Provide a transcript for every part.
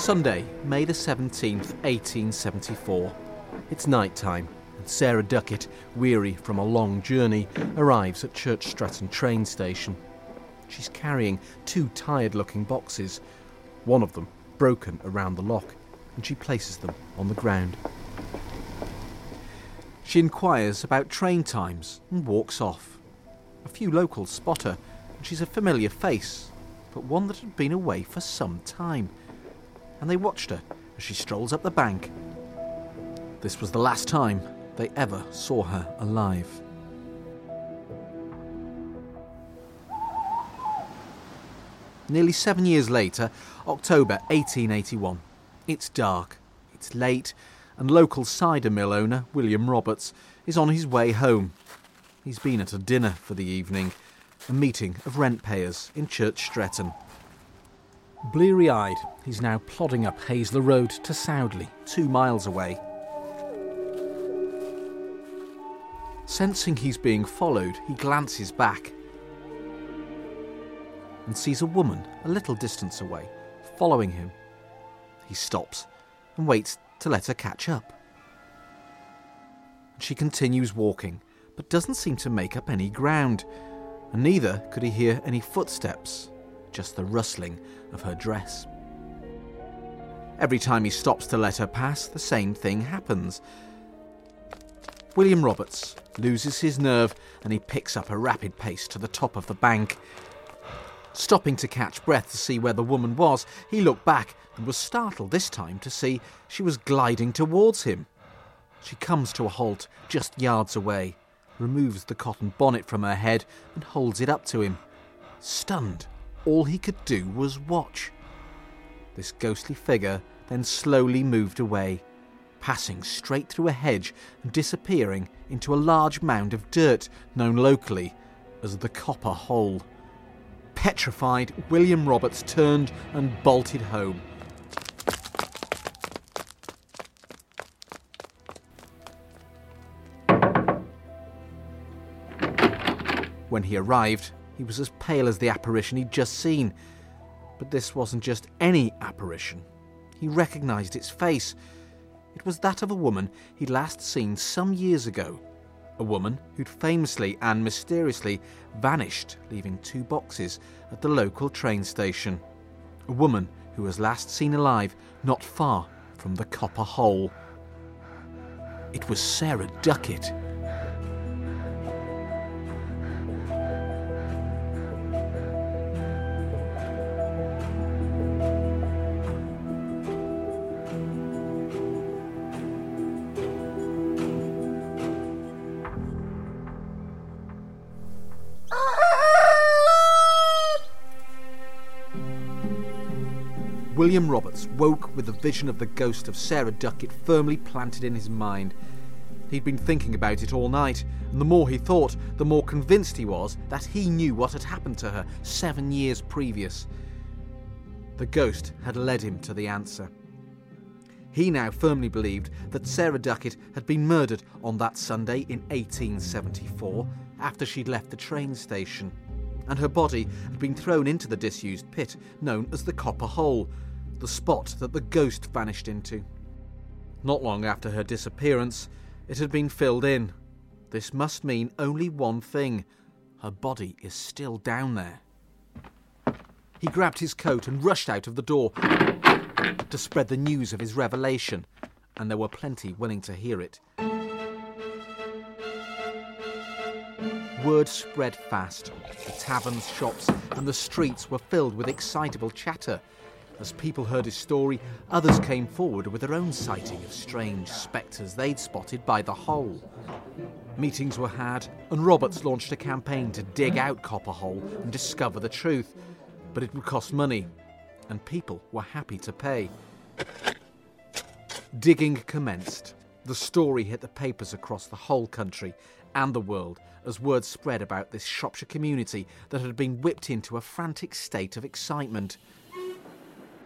Sunday, May the 17th, 1874. It's night time, and Sarah Duckett, weary from a long journey, arrives at Church Stretton train station. She's carrying two tired looking boxes, one of them broken around the lock, and she places them on the ground. She inquires about train times and walks off. A few locals spot her, and she's a familiar face, but one that had been away for some time. And they watched her as she strolls up the bank. This was the last time they ever saw her alive. Nearly seven years later, October 1881. It's dark, it's late, and local cider mill owner William Roberts is on his way home. He's been at a dinner for the evening, a meeting of rent payers in Church Stretton. Bleary eyed, he's now plodding up Hazler Road to Soudley, two miles away. Sensing he's being followed, he glances back and sees a woman a little distance away, following him. He stops and waits to let her catch up. She continues walking, but doesn't seem to make up any ground, and neither could he hear any footsteps, just the rustling of her dress. Every time he stops to let her pass, the same thing happens. William Roberts loses his nerve and he picks up a rapid pace to the top of the bank. Stopping to catch breath to see where the woman was, he looked back and was startled this time to see she was gliding towards him. She comes to a halt just yards away, removes the cotton bonnet from her head, and holds it up to him. Stunned, all he could do was watch. This ghostly figure then slowly moved away, passing straight through a hedge and disappearing into a large mound of dirt known locally as the Copper Hole. Petrified, William Roberts turned and bolted home. When he arrived, he was as pale as the apparition he'd just seen. But this wasn't just any apparition. He recognised its face. It was that of a woman he'd last seen some years ago. A woman who'd famously and mysteriously vanished, leaving two boxes at the local train station. A woman who was last seen alive not far from the Copper Hole. It was Sarah Duckett. William Roberts woke with the vision of the ghost of Sarah Duckett firmly planted in his mind. He'd been thinking about it all night, and the more he thought, the more convinced he was that he knew what had happened to her seven years previous. The ghost had led him to the answer. He now firmly believed that Sarah Duckett had been murdered on that Sunday in 1874 after she'd left the train station, and her body had been thrown into the disused pit known as the Copper Hole, the spot that the ghost vanished into. Not long after her disappearance, it had been filled in. This must mean only one thing her body is still down there. He grabbed his coat and rushed out of the door to spread the news of his revelation, and there were plenty willing to hear it. Word spread fast. The taverns, shops, and the streets were filled with excitable chatter. As people heard his story, others came forward with their own sighting of strange spectres they'd spotted by the hole. Meetings were had, and Roberts launched a campaign to dig out Copper Hole and discover the truth. But it would cost money, and people were happy to pay. Digging commenced. The story hit the papers across the whole country and the world as word spread about this Shropshire community that had been whipped into a frantic state of excitement.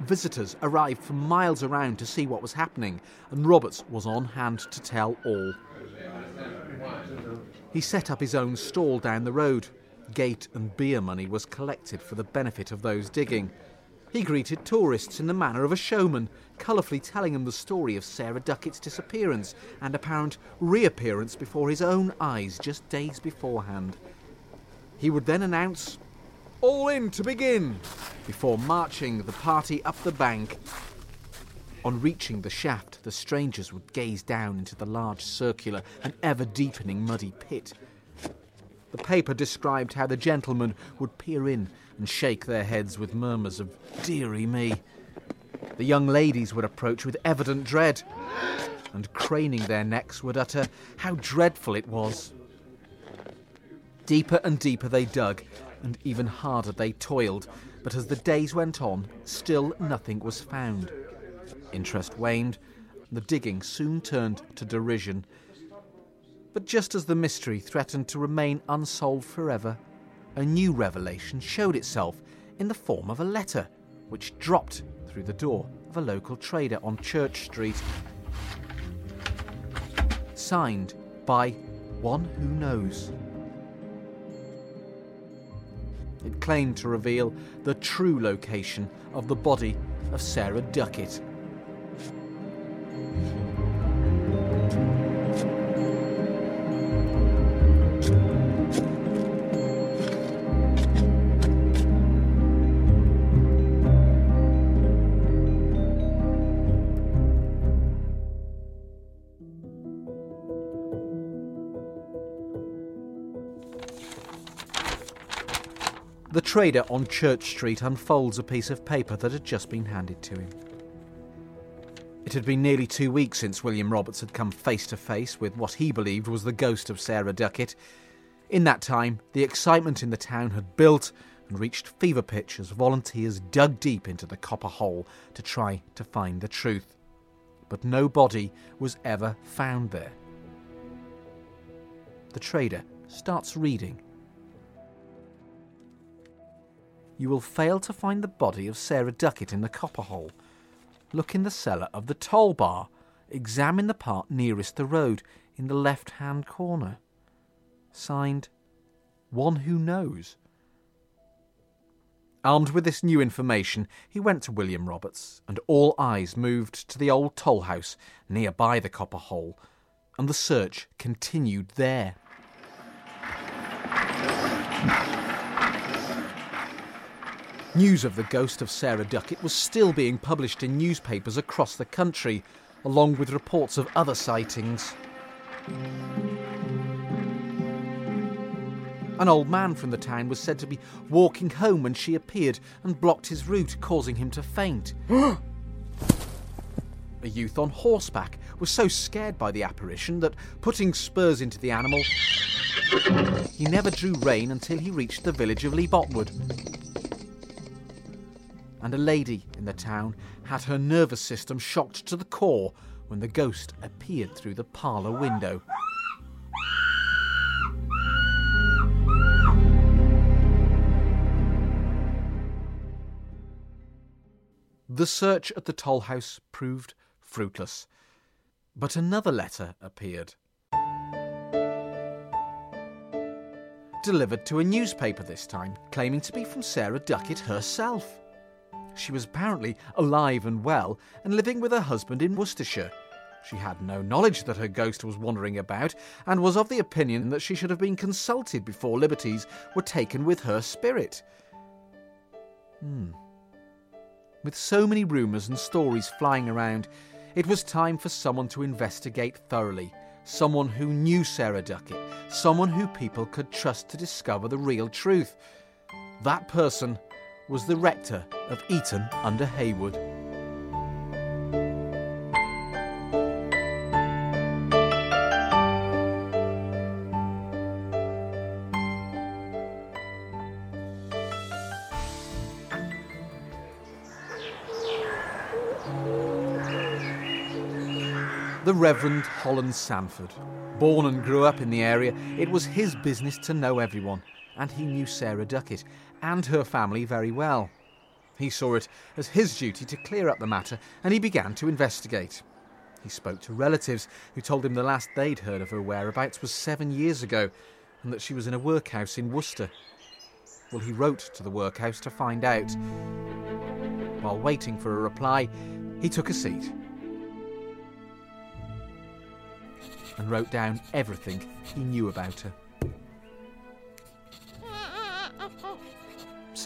Visitors arrived from miles around to see what was happening, and Roberts was on hand to tell all. He set up his own stall down the road. Gate and beer money was collected for the benefit of those digging. He greeted tourists in the manner of a showman, colourfully telling them the story of Sarah Duckett's disappearance and apparent reappearance before his own eyes just days beforehand. He would then announce, All in to begin, before marching the party up the bank. On reaching the shaft, the strangers would gaze down into the large circular and ever deepening muddy pit. The paper described how the gentlemen would peer in and shake their heads with murmurs of, Deary me. The young ladies would approach with evident dread, and craning their necks would utter, How dreadful it was. Deeper and deeper they dug, and even harder they toiled, but as the days went on, still nothing was found. Interest waned, the digging soon turned to derision. But just as the mystery threatened to remain unsolved forever, a new revelation showed itself in the form of a letter, which dropped through the door of a local trader on Church Street. Signed by one who knows. It claimed to reveal the true location of the body of Sarah Duckett. Trader on Church Street unfolds a piece of paper that had just been handed to him. It had been nearly two weeks since William Roberts had come face to face with what he believed was the ghost of Sarah Duckett. In that time, the excitement in the town had built and reached fever pitch as volunteers dug deep into the copper hole to try to find the truth. But no body was ever found there. The trader starts reading you will fail to find the body of Sarah Duckett in the copper hole. Look in the cellar of the toll bar. Examine the part nearest the road in the left hand corner. Signed, One Who Knows. Armed with this new information, he went to William Roberts, and all eyes moved to the old toll house nearby the copper hole, and the search continued there. News of the ghost of Sarah Duckett was still being published in newspapers across the country, along with reports of other sightings. An old man from the town was said to be walking home when she appeared and blocked his route, causing him to faint. a youth on horseback was so scared by the apparition that, putting spurs into the animal, he never drew rein until he reached the village of Leebotwood and a lady in the town had her nervous system shocked to the core when the ghost appeared through the parlour window. The search at the toll house proved fruitless, but another letter appeared. Delivered to a newspaper this time, claiming to be from Sarah Duckett herself. She was apparently alive and well and living with her husband in Worcestershire. She had no knowledge that her ghost was wandering about and was of the opinion that she should have been consulted before liberties were taken with her spirit. Hmm. With so many rumours and stories flying around, it was time for someone to investigate thoroughly. Someone who knew Sarah Duckett, someone who people could trust to discover the real truth. That person was the rector of Eaton under Heywood. The Reverend Holland Sanford. Born and grew up in the area, it was his business to know everyone, and he knew Sarah Duckett and her family very well. He saw it as his duty to clear up the matter, and he began to investigate. He spoke to relatives who told him the last they'd heard of her whereabouts was seven years ago, and that she was in a workhouse in Worcester. Well, he wrote to the workhouse to find out. While waiting for a reply, he took a seat and wrote down everything he knew about her.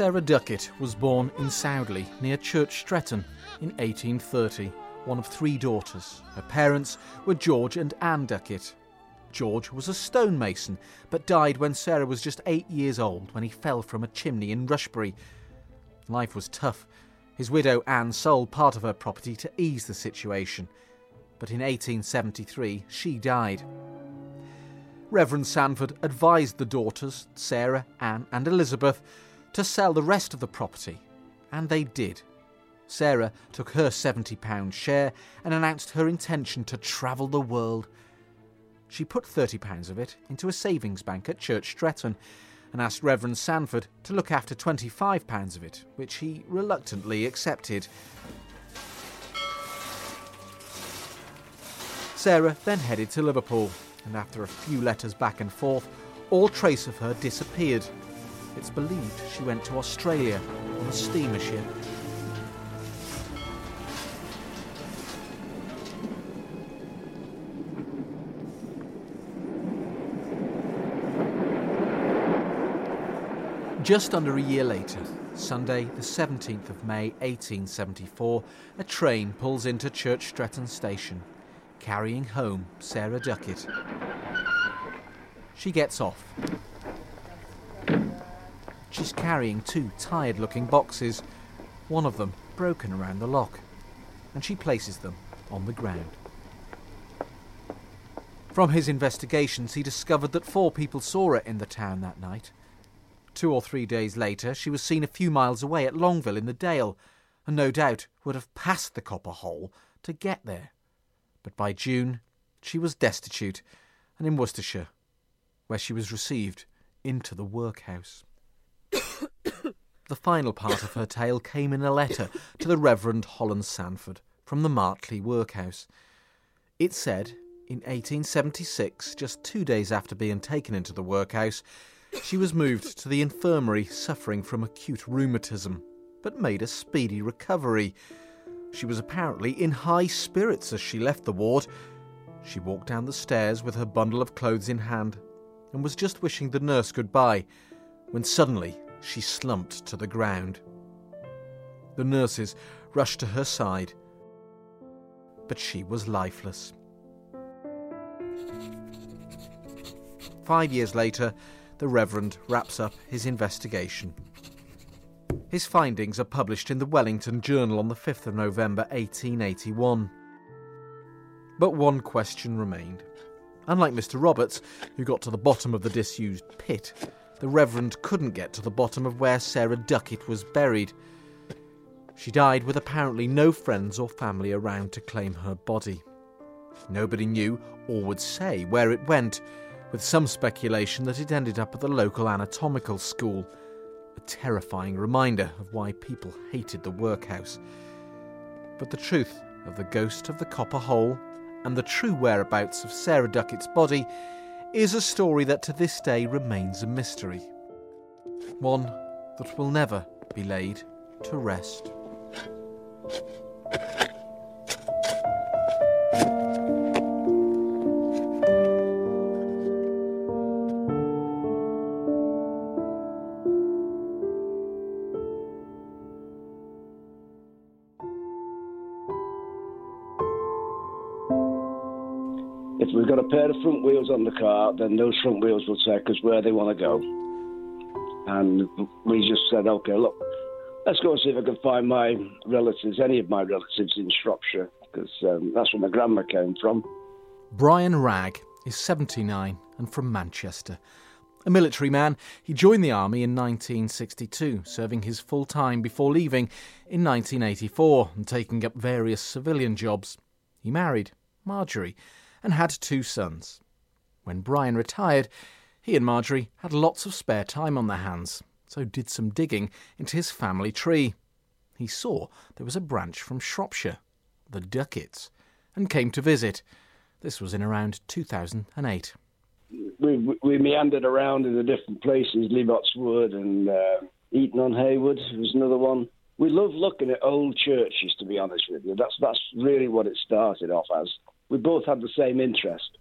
Sarah Duckett was born in Soudley near Church Stretton in 1830, one of three daughters. Her parents were George and Anne Duckett. George was a stonemason, but died when Sarah was just eight years old when he fell from a chimney in Rushbury. Life was tough. His widow Anne sold part of her property to ease the situation, but in 1873 she died. Reverend Sanford advised the daughters, Sarah, Anne, and Elizabeth, to sell the rest of the property, and they did. Sarah took her £70 share and announced her intention to travel the world. She put £30 of it into a savings bank at Church Stretton and asked Reverend Sanford to look after £25 of it, which he reluctantly accepted. Sarah then headed to Liverpool, and after a few letters back and forth, all trace of her disappeared. It's believed she went to Australia on a steamer ship. Just under a year later, Sunday, the 17th of May 1874, a train pulls into Church Stretton station, carrying home Sarah Duckett. She gets off. She's carrying two tired looking boxes, one of them broken around the lock, and she places them on the ground. From his investigations, he discovered that four people saw her in the town that night. Two or three days later, she was seen a few miles away at Longville in the Dale, and no doubt would have passed the copper hole to get there. But by June, she was destitute and in Worcestershire, where she was received into the workhouse. The final part of her tale came in a letter to the Reverend Holland Sanford from the Martley workhouse. It said, in 1876, just two days after being taken into the workhouse, she was moved to the infirmary suffering from acute rheumatism, but made a speedy recovery. She was apparently in high spirits as she left the ward. She walked down the stairs with her bundle of clothes in hand and was just wishing the nurse goodbye when suddenly she slumped to the ground. The nurses rushed to her side, but she was lifeless. Five years later, the Reverend wraps up his investigation. His findings are published in the Wellington Journal on the 5th of November 1881. But one question remained. Unlike Mr. Roberts, who got to the bottom of the disused pit, the Reverend couldn't get to the bottom of where Sarah Duckett was buried. She died with apparently no friends or family around to claim her body. Nobody knew or would say where it went, with some speculation that it ended up at the local anatomical school, a terrifying reminder of why people hated the workhouse. But the truth of the ghost of the copper hole and the true whereabouts of Sarah Duckett's body is a story that to this day remains a mystery. One that will never be laid to rest. Got a pair of front wheels on the car, then those front wheels will take us where they want to go. And we just said, okay, look, let's go and see if I can find my relatives, any of my relatives in Shropshire, because um, that's where my grandma came from. Brian Ragg is 79 and from Manchester. A military man, he joined the army in 1962, serving his full time before leaving in 1984 and taking up various civilian jobs. He married Marjorie and had two sons. When Brian retired, he and Marjorie had lots of spare time on their hands, so did some digging into his family tree. He saw there was a branch from Shropshire, the Ducketts, and came to visit. This was in around 2008. We, we meandered around in the different places, Leebots Wood and uh, Eaton on Haywood was another one. we love looking at old churches, to be honest with you. That's that's really what it started off as. We both had the same interest.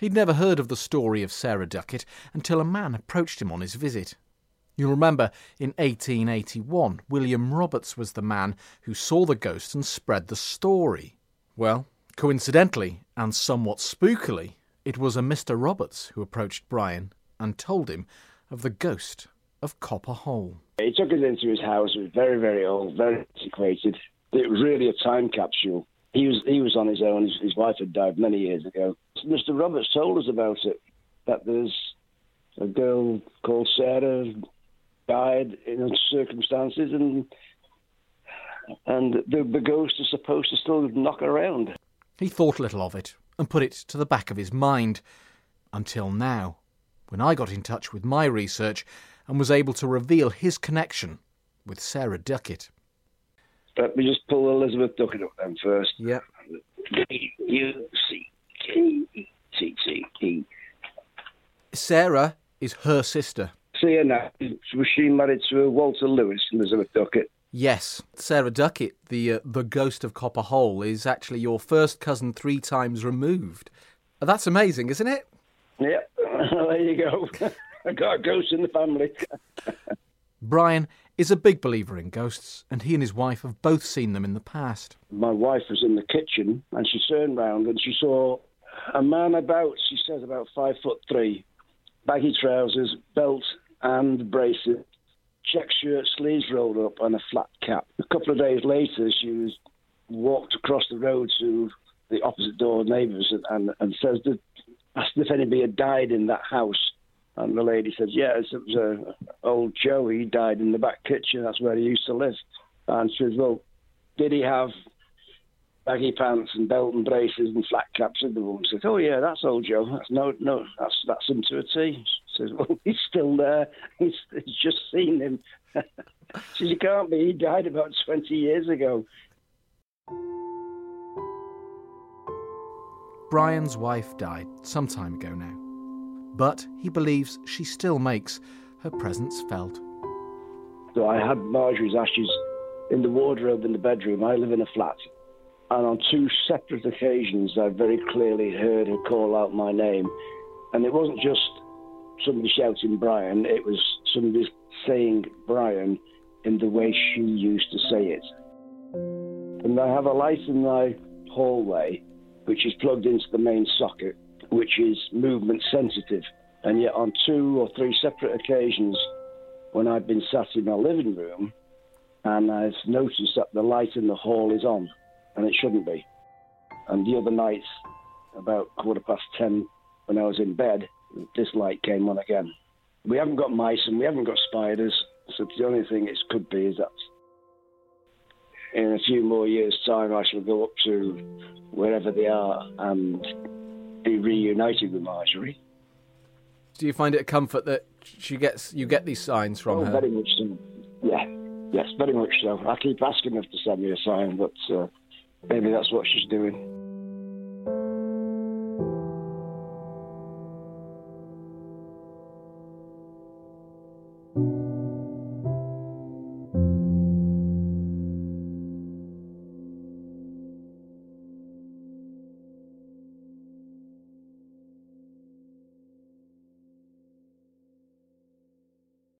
He'd never heard of the story of Sarah Duckett until a man approached him on his visit. You'll remember in 1881, William Roberts was the man who saw the ghost and spread the story. Well, coincidentally, and somewhat spookily, it was a Mr. Roberts who approached Brian and told him of the ghost of Copper Hole. He took us into his house. It was very, very old, very antiquated. It was really a time capsule. He was he was on his own. His, his wife had died many years ago. Mr. Roberts told us about it. That there's a girl called Sarah died in circumstances, and and the, the ghost is supposed to still knock around. He thought little of it and put it to the back of his mind until now, when I got in touch with my research and was able to reveal his connection with Sarah Duckett. Let me just pull Elizabeth Duckett up then first. Yeah. U C K E T T E. Sarah is her sister. See her now. Was she married to Walter Lewis, Elizabeth Duckett? Yes, Sarah Duckett, the uh, the ghost of Copper Hole, is actually your first cousin three times removed. That's amazing, isn't it? Yeah, there you go. I got a ghost in the family. Brian is a big believer in ghosts, and he and his wife have both seen them in the past. My wife was in the kitchen, and she turned round and she saw a man about, she says, about five foot three, baggy trousers, belt, and braces, check shirt, sleeves rolled up, and a flat cap. A couple of days later, she was walked across the road to the opposite door neighbours and, and, and says that asked if anybody had died in that house. And the lady says, "Yes, it was a old Joe. He died in the back kitchen. That's where he used to live." And she says, "Well, did he have baggy pants and belt and braces and flat caps?" And the woman says, "Oh yeah, that's old Joe. That's no, no, that's that's him to a T." She says, "Well, he's still there. He's, he's just seen him." she says, "You can't be. He died about twenty years ago." Brian's wife died some time ago now, but he believes she still makes her presence felt. So I had Marjorie's ashes in the wardrobe in the bedroom. I live in a flat. And on two separate occasions, I very clearly heard her call out my name. And it wasn't just somebody shouting Brian, it was somebody saying Brian in the way she used to say it. And I have a light in my hallway which is plugged into the main socket, which is movement sensitive. And yet, on two or three separate occasions, when I've been sat in my living room and I've noticed that the light in the hall is on, and it shouldn't be. And the other night, about quarter past ten, when I was in bed, this light came on again. We haven't got mice and we haven't got spiders, so the only thing it could be is that in a few more years' time, I shall go up to wherever they are and be reunited with Marjorie. Do you find it a comfort that she gets you get these signs from oh, her? Very much so. Yeah, yes, very much so. I keep asking her to send me a sign, but uh, maybe that's what she's doing.